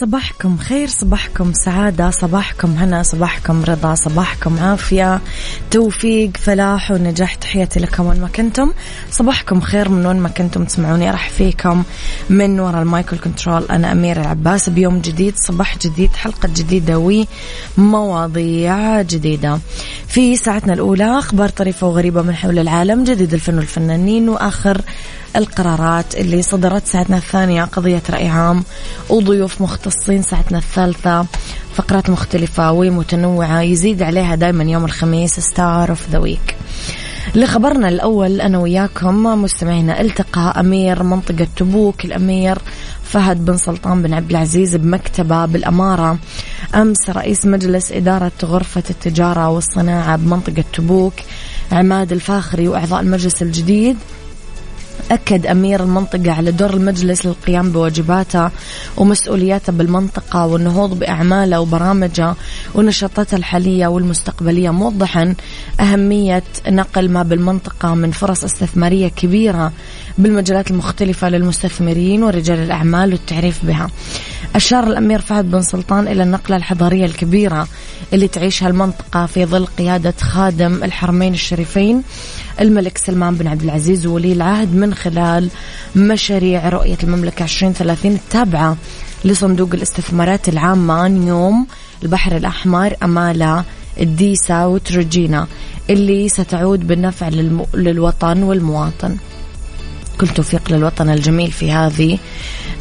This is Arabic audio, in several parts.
صباحكم خير صباحكم سعادة صباحكم هنا صباحكم رضا صباحكم عافية. توفيق فلاح ونجاح تحياتي لكم وين ما كنتم. صباحكم خير من وين ما كنتم تسمعوني راح فيكم من وراء المايكل كنترول أنا أميرة العباس. بيوم جديد صباح جديد حلقة جديدة ومواضيع جديدة. في ساعتنا الأولى أخبار طريفة وغريبة من حول العالم جديد الفن والفنانين وآخر القرارات اللي صدرت ساعتنا الثانية قضية رأي عام وضيوف مختصين ساعتنا الثالثة. فقرات مختلفة ومتنوعة يزيد عليها دائما يوم الخميس star of the week لخبرنا الأول أنا وياكم مستمعينا ألتقى أمير منطقة تبوك الأمير فهد بن سلطان بن عبد العزيز بمكتبه بالإمارة. أمس رئيس مجلس إدارة غرفة التجارة والصناعة بمنطقة تبوك عماد الفاخري وأعضاء المجلس الجديد أكد أمير المنطقة على دور المجلس للقيام بواجباته ومسؤولياته بالمنطقة والنهوض بأعماله وبرامجه ونشاطاته الحالية والمستقبلية. موضحا أهمية نقل ما بالمنطقة من فرص استثمارية كبيرة بالمجالات المختلفة للمستثمرين ورجال الأعمال والتعريف بها. أشار الأمير فهد بن سلطان إلى النقلة الحضارية الكبيرة اللي تعيشها المنطقة في ظل قيادة خادم الحرمين الشريفين الملك سلمان بن عبد العزيز وولي العهد من خلال مشاريع رؤية المملكة 2030 التابعة لصندوق الاستثمارات العامة نيوم البحر الأحمر أمالة الديسا وتروجينا اللي ستعود بالنفع للوطن والمواطن. كل توفيق للوطن الجميل في هذه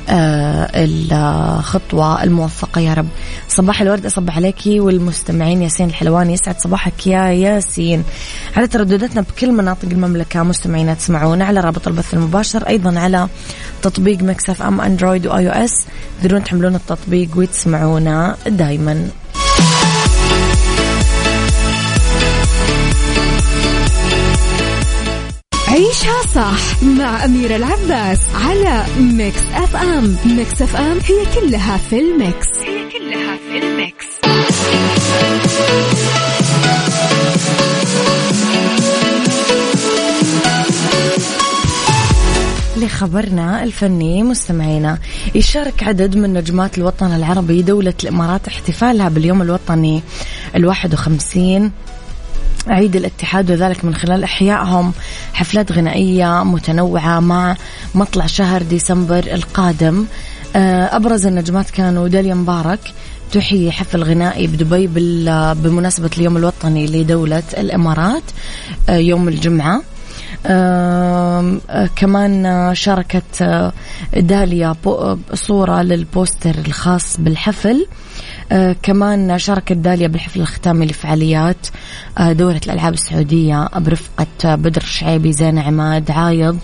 آه الخطوة الموفقة. يا رب. صباح الورد. أصبح عليكي والمستمعين ياسين الحلواني. يسعد صباحك يا ياسين. على تردداتنا بكل مناطق المملكة مستمعينا تسمعونا على رابط البث المباشر أيضا على تطبيق Mix FM Android و iOS. تقدرون تحملون التطبيق وتسمعونا دايما. عيشها صح مع أميرة العباس على Mix FM. Mix FM هي كلها في ال mix. هي كلها في الميكس. لخبرنا الفني مستمعينا يشارك عدد من نجمات الوطن العربي دولة الإمارات احتفالها باليوم الوطني الواحد وخمسين عيد الاتحاد وذلك من خلال إحيائهم. حفلات غنائية متنوعة مع مطلع شهر ديسمبر القادم. آه، أبرز النجمات كانوا داليا مبارك تحيي حفل غنائي بدبي بمناسبة اليوم الوطني لدولة الإمارات آه، يوم الجمعة. آه كمان شاركت داليا صورة للبوستر الخاص بالحفل. كمان شاركت داليا بالحفل الختامي لفعاليات آه دورة الألعاب السعودية برفقة بدر الشعيبي زين عماد عايض.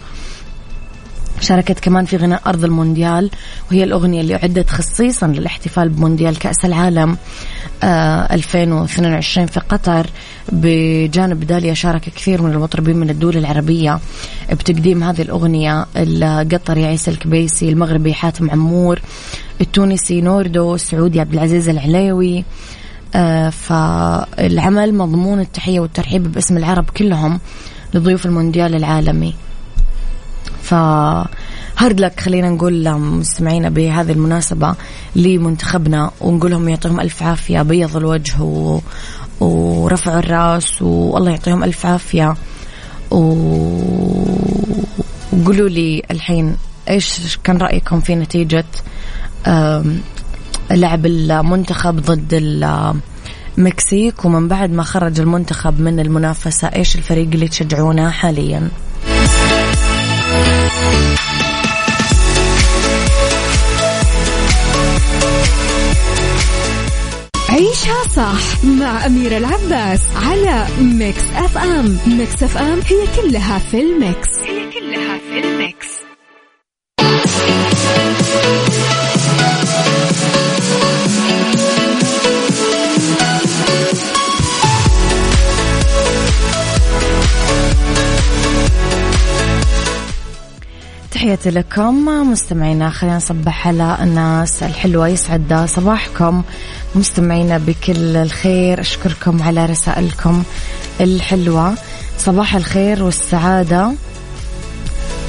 شاركت كمان في غناء أرض المونديال وهي الأغنية اللي أعدت خصيصا للاحتفال بمونديال كأس العالم آه 2022 في قطر. بجانب داليا شارك كثير من المطربين من الدول العربية بتقديم هذه الأغنية القطري عيسى الكبيسي المغربي حاتم عمور التونسي نوردو السعودي عبد العزيز العليوي. آه فالعمل مضمون التحية والترحيب باسم العرب كلهم لضيوف المونديال العالمي. ف هارد لك خلينا نقول مستمعينا بهذه المناسبة لمنتخبنا ونقول لهم يعطيهم ألف عافية بيض الوجه و... ورفعوا الرأس والله يعطيهم ألف عافية. و... وقولوا لي الحين إيش كان رأيكم في نتيجة لعب المنتخب ضد مكسيك ومن بعد ما خرج المنتخب من المنافسة إيش الفريق اللي تشجعونه حاليا؟ عيشها صح مع أميرة العباس على ميكس أف أم. ميكس أف أم هي كلها في ال mix. هي كلها في الميكس. تحياتي لكم. مستمعينا خلينا نصبح على الناس الحلوة. يسعد صباحكم. مستمعينا بكل الخير أشكركم على رسائلكم الحلوة. صباح الخير والسعادة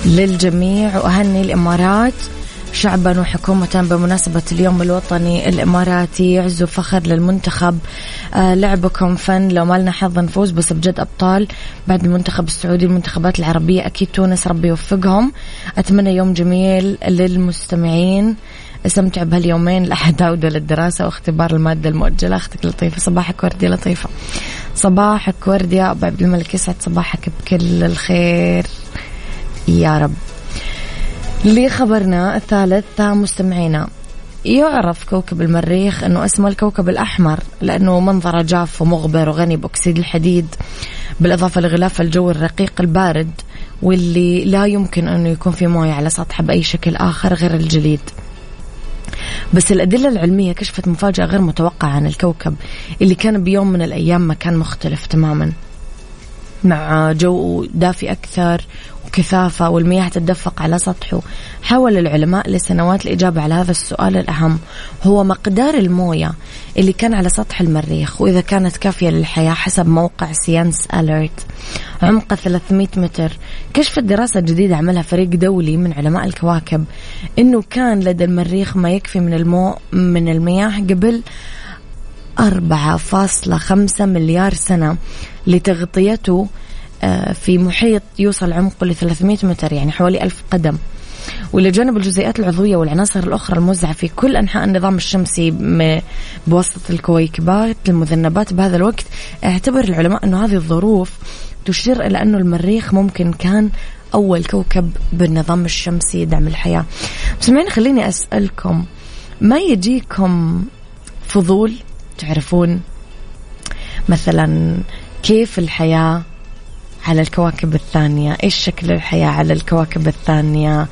للجميع وأهني الإمارات. شعبا وحكومة بمناسبة اليوم الوطني الإماراتي عز وفخر للمنتخب. آه لعبكم فن. لو ما لنا حظ نفوز بس بجد أبطال بعد المنتخب السعودي المنتخبات العربية أكيد تونس ربي يوفقهم. أتمنى يوم جميل للمستمعين. استمتع بهاليومين لأحد عودة للدراسة واختبار المادة المؤجلة. أختك لطيفة. صباحك وردي لطيفة. صباحك وردي. يا أبو عبد الملك يسعد صباحك بكل الخير. يا رب. لخبرنا الثالث مستمعينا. يعرف كوكب المريخ أنه اسمه الكوكب الأحمر لأنه منظره جاف ومغبر وغني بأكسيد الحديد بالإضافة لغلاف الجو الرقيق البارد واللي لا يمكن أنه يكون في موية على سطحه بأي شكل آخر غير الجليد. بس الأدلة العلمية كشفت مفاجأة غير متوقعة عن الكوكب اللي كان بيوم من الأيام مكان مختلف تماما. مع جو دافي أكثر وكثافة والمياه تتدفق على سطحه. حاول العلماء لسنوات الإجابة على هذا السؤال الأهم. هو مقدار الموية اللي كان على سطح المريخ وإذا كانت كافية للحياة حسب موقع سيانس أليرت عمقه 300 متر. كشفت دراسة جديدة عملها فريق دولي من علماء الكواكب. أنه كان لدى المريخ ما يكفي من الماء من المياه قبل 4.5 مليار سنة لتغطيته في محيط يوصل عمقه ل 300 متر يعني حوالي ألف قدم والى جانب الجزيئات العضوية والعناصر الأخرى الموزعه في كل أنحاء النظام الشمسي بواسطة الكويكبات المذنبات بهذا الوقت اعتبر العلماء انه هذه الظروف تشير إلى أنه المريخ ممكن كان أول كوكب بالنظام الشمسي يدعم الحياة. سمعين خليني أسألكم ما يجيكم فضول تعرفون مثلا كيف الحياة على الكواكب الثانية. إيش شكل الحياة على الكواكب الثانية؟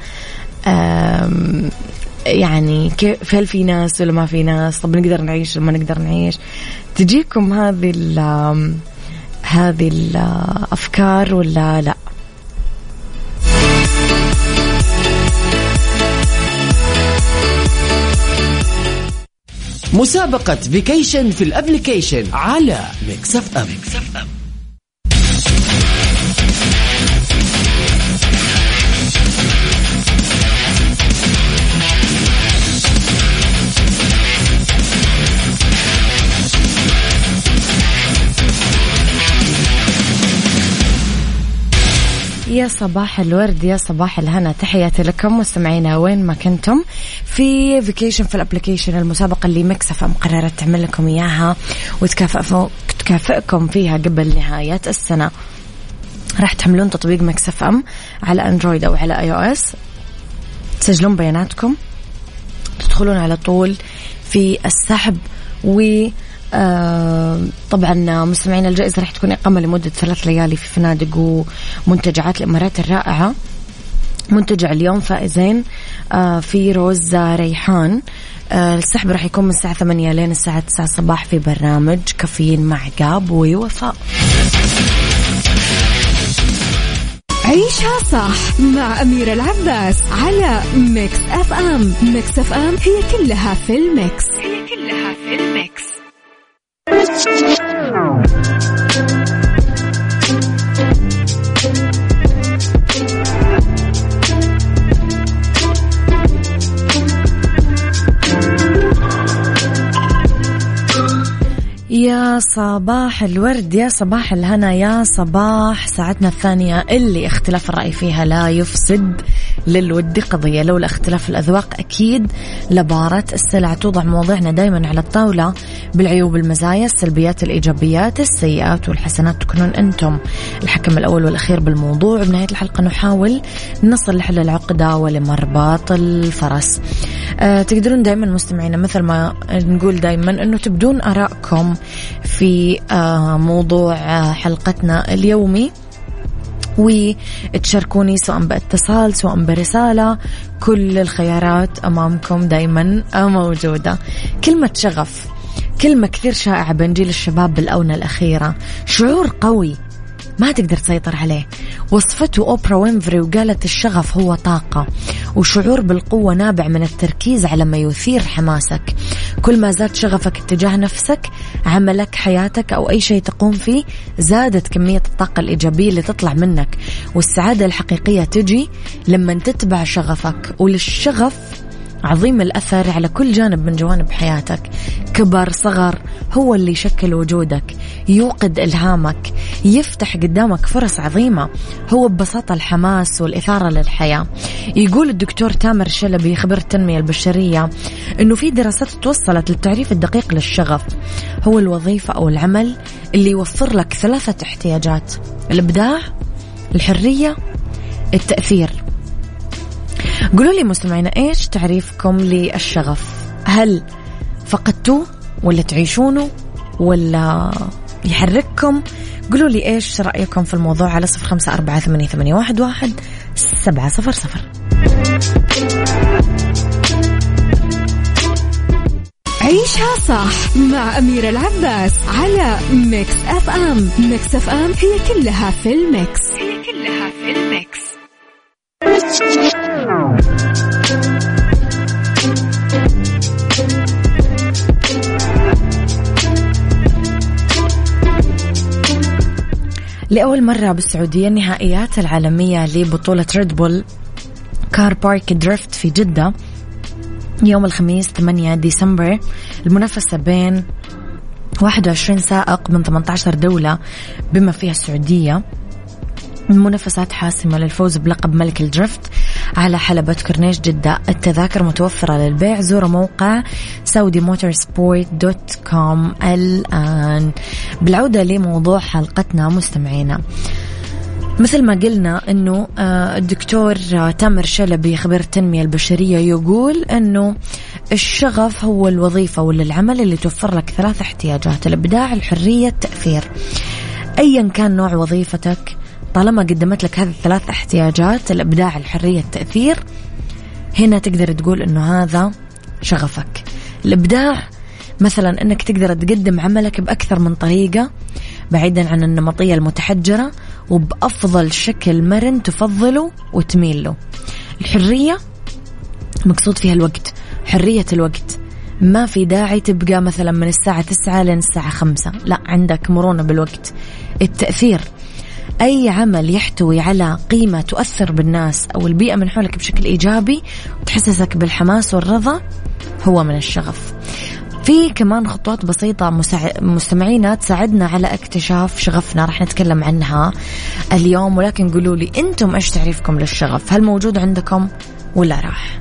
يعني كيف هل في ناس ولا ما في ناس؟ طب نقدر نعيش ولا ما نقدر نعيش؟ تجيكم هذه ال هذه الأفكار ولا لا؟ مسابقة vacation في ال application على Mix FM, Mix FM. يا صباح الورد يا صباح الهنا. تحياتي لكم مستمعينا وين ما كنتم. في vacation في ال application المسابقة اللي Mix FM قررت تعمل لكم إياها وتكافئكم فيها قبل نهاية السنة. راح تحملون تطبيق Mix FM على Android أو على iOS تسجلون بياناتكم. تدخلون على طول في السحب و طبعا مستمعين الجائزة راح تكون إقامة لمدة ثلاث ليالي في فنادق ومنتجعات الإمارات الرائعة. منتجع اليوم فائزين آه في Rose Rayhaan. آه السحب راح يكون من الساعة ثمانية لين الساعة تسعة الصباح في برنامج كافيين مع عقاب ووفاء. عيشها صح مع أميرة العباس على Mix FM. Mix FM هي كلها في ال mix. هي كلها في الميكس. يا صباح الورد يا صباح الهنا يا صباح ساعتنا الثانية اللي اختلاف الرأي فيها لا يفسد. للود قضية. لولا اختلاف الأذواق أكيد لبارة السلع توضع مواضيعنا دايما على الطاولة بالعيوب المزايا السلبيات الإيجابيات السيئات والحسنات. تكونون أنتم الحكم الأول والأخير بالموضوع. بنهاية الحلقة نحاول نصل لحل العقدة ولمرباط الفرس. أه تقدرون دائما مستمعينا مثل ما نقول دائما أنه تبدون آرائكم في أه موضوع آه، حلقتنا اليومي. وتشاركوني سواء باتصال سواء برسالة. كل الخيارات أمامكم دايما موجودة. كلمة شغف كلمة كثير شائعة بين جيل الشباب بالأونة الأخيرة. شعور قوي ما تقدر تسيطر عليه. وصفته أوبرا وينفري وقالت الشغف هو طاقة وشعور بالقوة نابع من التركيز على ما يثير حماسك. كل ما زاد شغفك اتجاه نفسك عملك حياتك أو أي شيء تقوم فيه زادت كمية الطاقة الإيجابية اللي تطلع منك. والسعادة الحقيقية تجي لما تتبع شغفك. وللشغف عظيم الأثر على كل جانب من جوانب حياتك. كبر صغر هو اللي يشكل وجودك يوقد إلهامك يفتح قدامك فرص عظيمة. هو ببساطة الحماس والإثارة للحياة. يقول الدكتور تامر شلبي خبير التنمية البشرية أنه في دراسات توصلت للتعريف الدقيق للشغف. هو الوظيفة أو العمل اللي يوفر لك ثلاثة احتياجات الإبداع الحرية التأثير. قولوا لي مستمعينا إيش تعريفكم للشغف؟ هل فقدتوه ولا تعيشونه ولا يحرككم؟ قولوا لي إيش رأيكم في الموضوع على صفر خمسة أربعة ثمانية, ثمانية واحد, واحد سبعة صفر صفر. عيشها صح مع أميرة العباس على Mix FM. Mix FM هي كلها في ال mix. هي كلها في ال mix. لأول مرة بالسعودية النهائيات العالمية لبطولة Red Bull Car Park Drift في جدة يوم الخميس 8 ديسمبر. المنافسة بين 21 سائق من 18 دولة بما فيها السعودية. منافسات حاسمة للفوز بلقب ملك ال drift على حلبة كورنيش جدة. التذاكر متوفرة للبيع. زوروا موقع Saudi Motorsport dot com الآن. بالعودة لموضوع حلقتنا مستمعينا. مثل ما قلنا إنه آه، الدكتور تامر شلبي خبير التنمية البشرية يقول إنه الشغف هو الوظيفة ولا العمل اللي توفر لك ثلاث احتياجات الإبداع الحرية التأثير. ايا كان نوع وظيفتك طالما قدمت لك هذه الثلاث احتياجات الابداع الحرية التأثير هنا تقدر تقول إنه هذا شغفك. الإبداع مثلا إنك تقدر تقدم عملك بأكثر من طريقة بعيدا عن النمطية المتحجرة وبأفضل شكل مرن تفضله وتميل له الحرية مقصود فيها الوقت حرية الوقت. ما في داعي تبقى مثلا من الساعة تسعة لين الساعة خمسة. لا عندك مرونة بالوقت. التأثير أي عمل يحتوي على قيمة تؤثر بالناس أو البيئة من حولك بشكل إيجابي وتحسسك بالحماس والرضا هو من الشغف في كمان خطوات بسيطة. مستمعينا تساعدنا على اكتشاف شغفنا راح نتكلم عنها اليوم ولكن قولوا لي أنتم إيش تعريفكم للشغف هل موجود عندكم ولا راح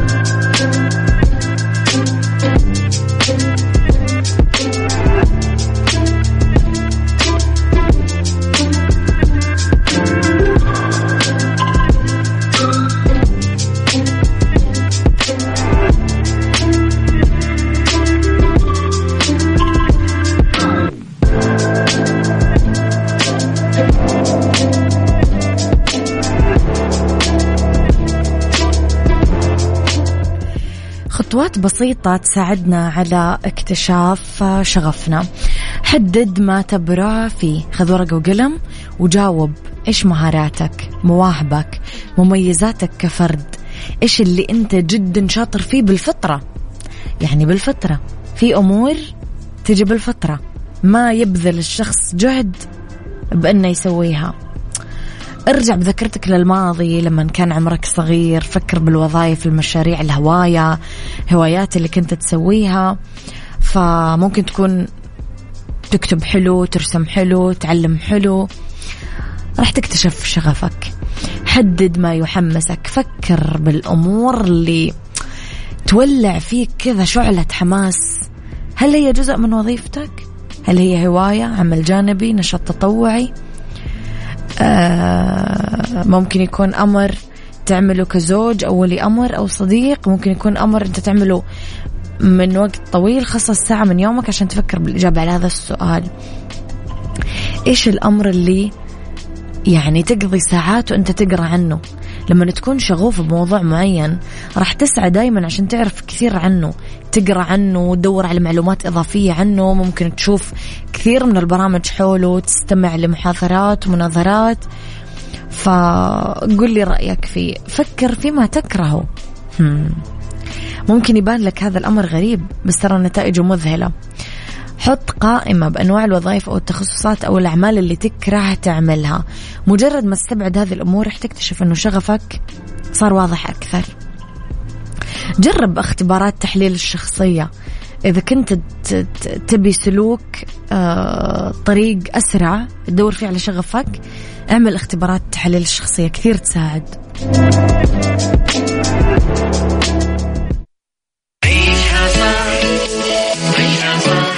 خطوات بسيطة تساعدنا على اكتشاف شغفنا. حدد ما تبرع فيه. خذ ورقة وقلم وجاوب إيش مهاراتك مواهبك مميزاتك كفرد. إيش اللي أنت جدا شاطر فيه بالفطرة؟ يعني بالفطرة. في أمور تجي بالفطرة. ما يبذل الشخص جهد بأنه يسويها. ارجع بذكرتك للماضي لما كان عمرك صغير. فكر بالوظائف المشاريع الهواية هوايات اللي كنت تسويها. فممكن تكون تكتب حلو ترسم حلو تعلم حلو. راح تكتشف شغفك. حدد ما يحمسك. فكر بالأمور اللي تولع فيك كذا شعلة حماس. هل هي جزء من وظيفتك؟ هل هي هواية عمل جانبي نشاط تطوعي؟ ممكن يكون أمر تعمله كزوج أو ولي أمر أو صديق ممكن يكون أمر أنت تعمله من وقت طويل خصص ساعة من يومك عشان تفكر بالإجابة على هذا السؤال. إيش الأمر اللي يعني تقضي ساعات وأنت تقرأ عنه؟ لما تكون شغوف بموضوع معين راح تسعى دايما عشان تعرف كثير عنه. تقرأ عنه وتدور على معلومات إضافية عنه. ممكن تشوف كثير من البرامج حوله تستمع لمحاضرات ومناظرات. فقل لي رأيك فيه فكر فيما تكرهه. ممكن يبان لك هذا الأمر غريب بس ترى نتائجه مذهلة. حط قائمة بأنواع الوظائف أو التخصصات أو الأعمال اللي تكره تعملها. مجرد ما تستبعد هذه الأمور رح تكتشف أنه شغفك صار واضح أكثر. جرب اختبارات تحليل الشخصية. إذا كنت تبي سلوك آه، طريق أسرع تدور فيه على شغفك اعمل اختبارات تحليل الشخصية كثير تساعد. عيشها صح عيشها صح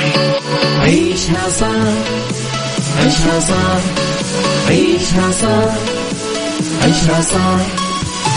عيشها صح عيشها صح عيشها صح عيشها صح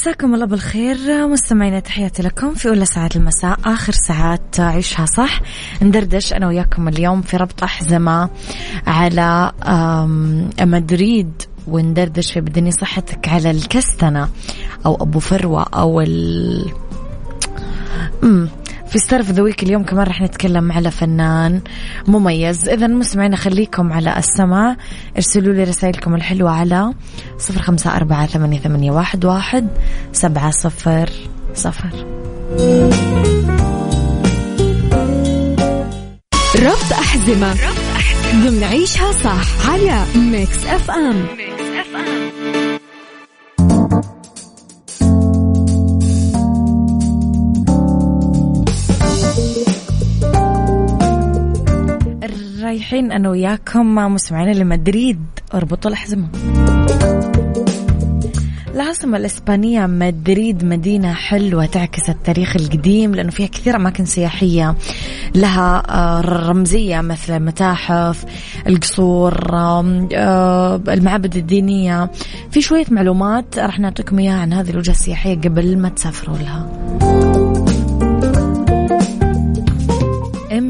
مساكم الله بالخير. مستمعينا تحياتي لكم في أولى ساعات المساء آخر ساعات عيشها صح. ندردش أنا وياكم اليوم في ربط أحزمة على مدريد وندردش في بدني صحتك على الكستنة أو أبو فروة أو ال في ستارف ذا ويك اليوم كمان رح نتكلم على فنان مميز. إذا مستمعينا خليكم على السمع. ارسلوا لي رسائلكم الحلوة على صفر خمسة أربعة ثمانية, ثمانية واحد, واحد سبعة صفر صفر. ربط أحزمة. ربط أحزمة. ضمن عيشها صح على Mix FM Mix FM رايحين أنا وياكم مستمعين لمدريد اربطوا الأحزمة العاصمة الإسبانية مدريد مدينة حلوة تعكس التاريخ القديم لأنه فيها كثير أماكن سياحية. لها آه، رمزية مثل المتاحف القصور آه، المعابد الدينية. في شوية معلومات راح نعطيكم إياها عن هذه الوجهة السياحية قبل ما تسافروا لها.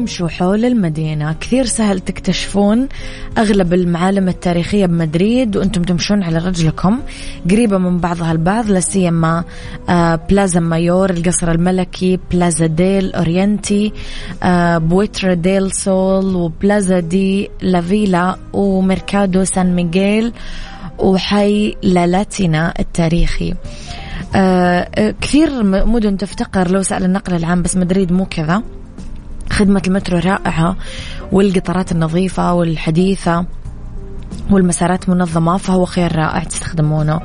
امشوا حول المدينة. كثير سهل تكتشفون أغلب المعالم التاريخية بمدريد وأنتم تمشون على رجلكم. قريبة من بعضها البعض لا سيما آه، بلازا مايور القصر الملكي بلازا ديل أورينتي آه، بويرتا ديل سول وبلازا دي لافيلا وميركادو سان ميغيل وحي لالاتينا التاريخي. آه، كثير مدن تفتقر لوسائل النقل العام بس مدريد مو كذا. خدمة المترو رائعة والقطارات النظيفة والحديثة والمسارات منظمة فهو خيار رائع تستخدمونه.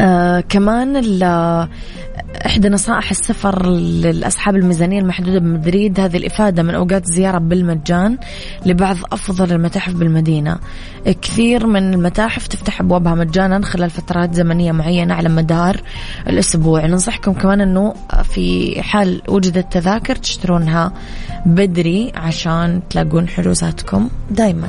آه كمان إحدى نصائح السفر لأصحاب الميزانية المحدودة بمدريد هذه الإفادة من أوقات الزيارة بالمجان لبعض أفضل المتاحف بالمدينة. كثير من المتاحف تفتح أبوابها مجانا خلال فترات زمنية معينة على مدار الأسبوع. ننصحكم كمان أنه في حال وجدت تذاكر تشترونها بدري عشان تلاقون حجوزاتكم دايما.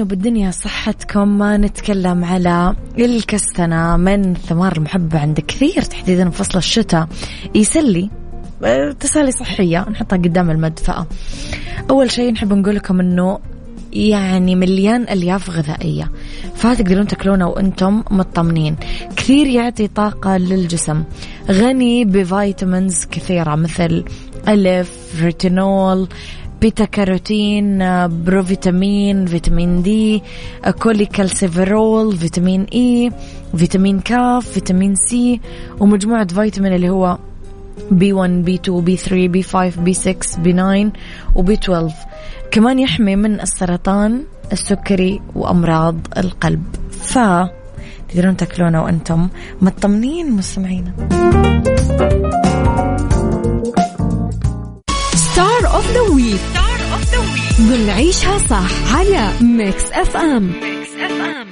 إنه بالدنيا صحتكم ما نتكلم على الكستنة. من ثمار المحبة عند كثير تحديدا في فصل الشتاء. يسلي آه، تسالي صحية نحطها قدام المدفأة. أول شيء نحب نقول لكم أنه يعني مليان ألياف غذائية فتقدرون تاكلونه وأنتم مطمنين. كثير يعطي طاقة للجسم. غني ب vitamins كثيرة مثل ألف ريتينول بيتا كاروتين بروفيتامين فيتامين دي كوليكالسيفيرول فيتامين اي فيتامين كاف فيتامين سي ومجموعة فيتامين اللي هو B 1 B 2 B 3 B 5 B 6 B 9 و B 12 كمان يحمي من السرطان السكري وأمراض القلب. ف تقدرون تاكلونه وأنتم مطمنين مستمعينا. of the week star of the week ضمن عيشها صح على Mix FM Mix FM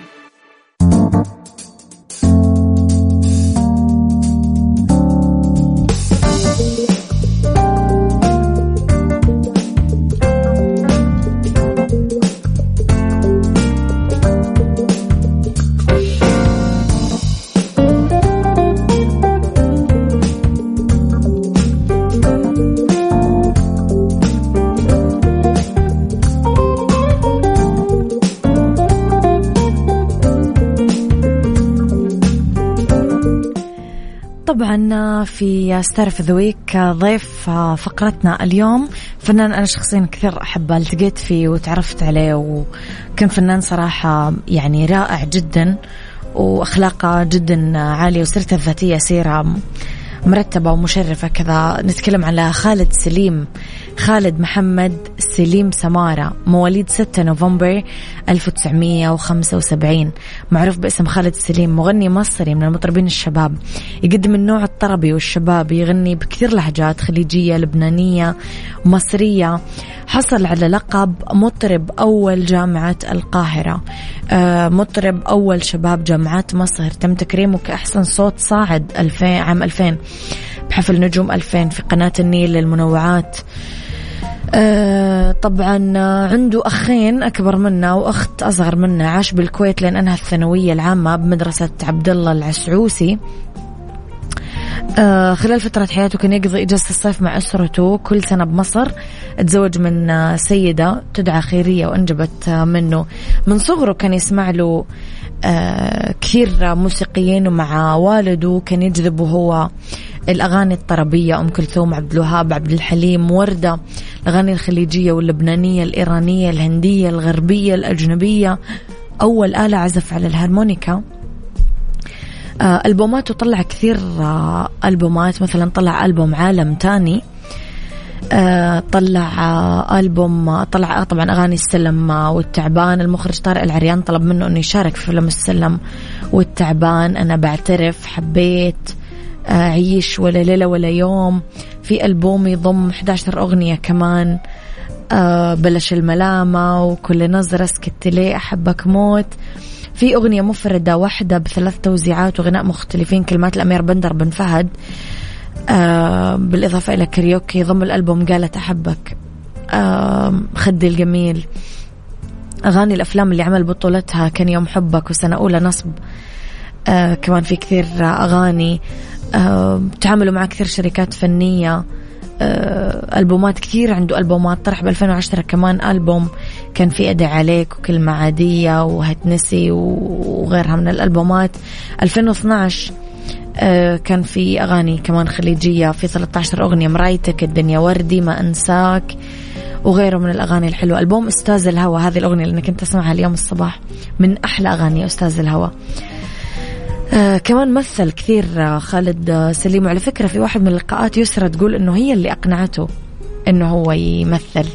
طبعا في star the week ضيف فقرتنا اليوم. فنان أنا شخصيا كثير أحبه التقيت فيه وتعرفت عليه وكان فنان صراحة يعني رائع جدا وأخلاقه جدا عالية وسيرته الذاتية سيرة مرتبة ومشرفة كذا. نتكلم على خالد سليم. خالد محمد سليم سمارة مواليد 6 نوفمبر 1975 معروف باسم خالد سليم مغني مصري من المطربين الشباب. يقدم النوع الطربي والشباب يغني بكثير لهجات خليجية لبنانية مصرية. حصل على لقب مطرب أول جامعة القاهرة. آه، مطرب أول شباب جامعات مصر. تم تكريمه كأحسن صوت صاعد 2000 عام 2000 بحفل نجوم 2000 في قناة النيل للمنوعات. آه طبعا عنده أخين أكبر منه وأخت أصغر منه عاش بالكويت لأن أنهى الثانوية العامة بمدرسة عبد الله العسعوسي. خلال فترة حياته كان يقضي إجازة الصيف مع أسرته كل سنة بمصر. تزوج من آه سيدة تدعى خيرية وأنجبت آه منه. من صغره كان يسمع له آه كثير موسيقيين ومع والده. كان يجذبه هو الأغاني الطربية أم كلثوم عبد الوهاب عبد الحليم وردة. الأغاني الخليجية واللبنانية الإيرانية الهندية الغربية الأجنبية. أول آلة عزف على الهارمونيكا. آه ألبوماته طلع كثير آه ألبومات. مثلا طلع ألبوم عالم تاني آه طلع ألبوم طلع طبعا أغاني السلم والتعبان. المخرج طارق العريان طلب منه أنه يشارك في فيلم السلم والتعبان. أنا بعترف حبيت عيش ولا ليلة ولا يوم. في ألبوم يضم 11 أغنية كمان بلش الملامة وكل نظرة سكت ليه أحبك موت. في أغنية مفردة واحدة بثلاث توزيعات وغناء مختلفين كلمات الأمير بندر بن فهد. آه بالإضافة إلى كاريوكي ضم الألبوم قالت أحبك. آه خدي الجميل. أغاني الأفلام اللي عمل بطولتها كان يوم حبك وسنة أولى نصب. آه كمان في كثير أغاني. آه تعاملوا مع كثير شركات فنية. آه ألبومات كثير عنده ألبومات. طرح ب 2010 كمان ألبوم. كان في أدي عليك وكلمة عادية وهتنسي وغيرها من الألبومات. 2012 آه كان في أغاني كمان خليجية في 13 أغنية مرايتك الدنيا وردي ما أنساك وغيره من الأغاني الحلوة. ألبوم أستاذ الهوى هذه الأغنية اللي كنت أسمعها اليوم الصباح من أحلى أغاني أستاذ الهوى. آه كمان مثل كثير آه خالد آه سليم. وعلى فكرة في واحد من اللقاءات يسرى تقول إنه هي اللي أقنعته إنه هو يمثل.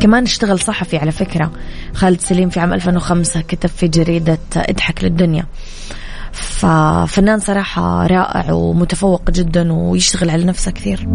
كمان اشتغل صحفي على فكرة. خالد سليم في عام 2005 كتب في جريدة اضحك للدنيا. ففنان صراحة رائع ومتفوق جدا ويشتغل على نفسه كثير.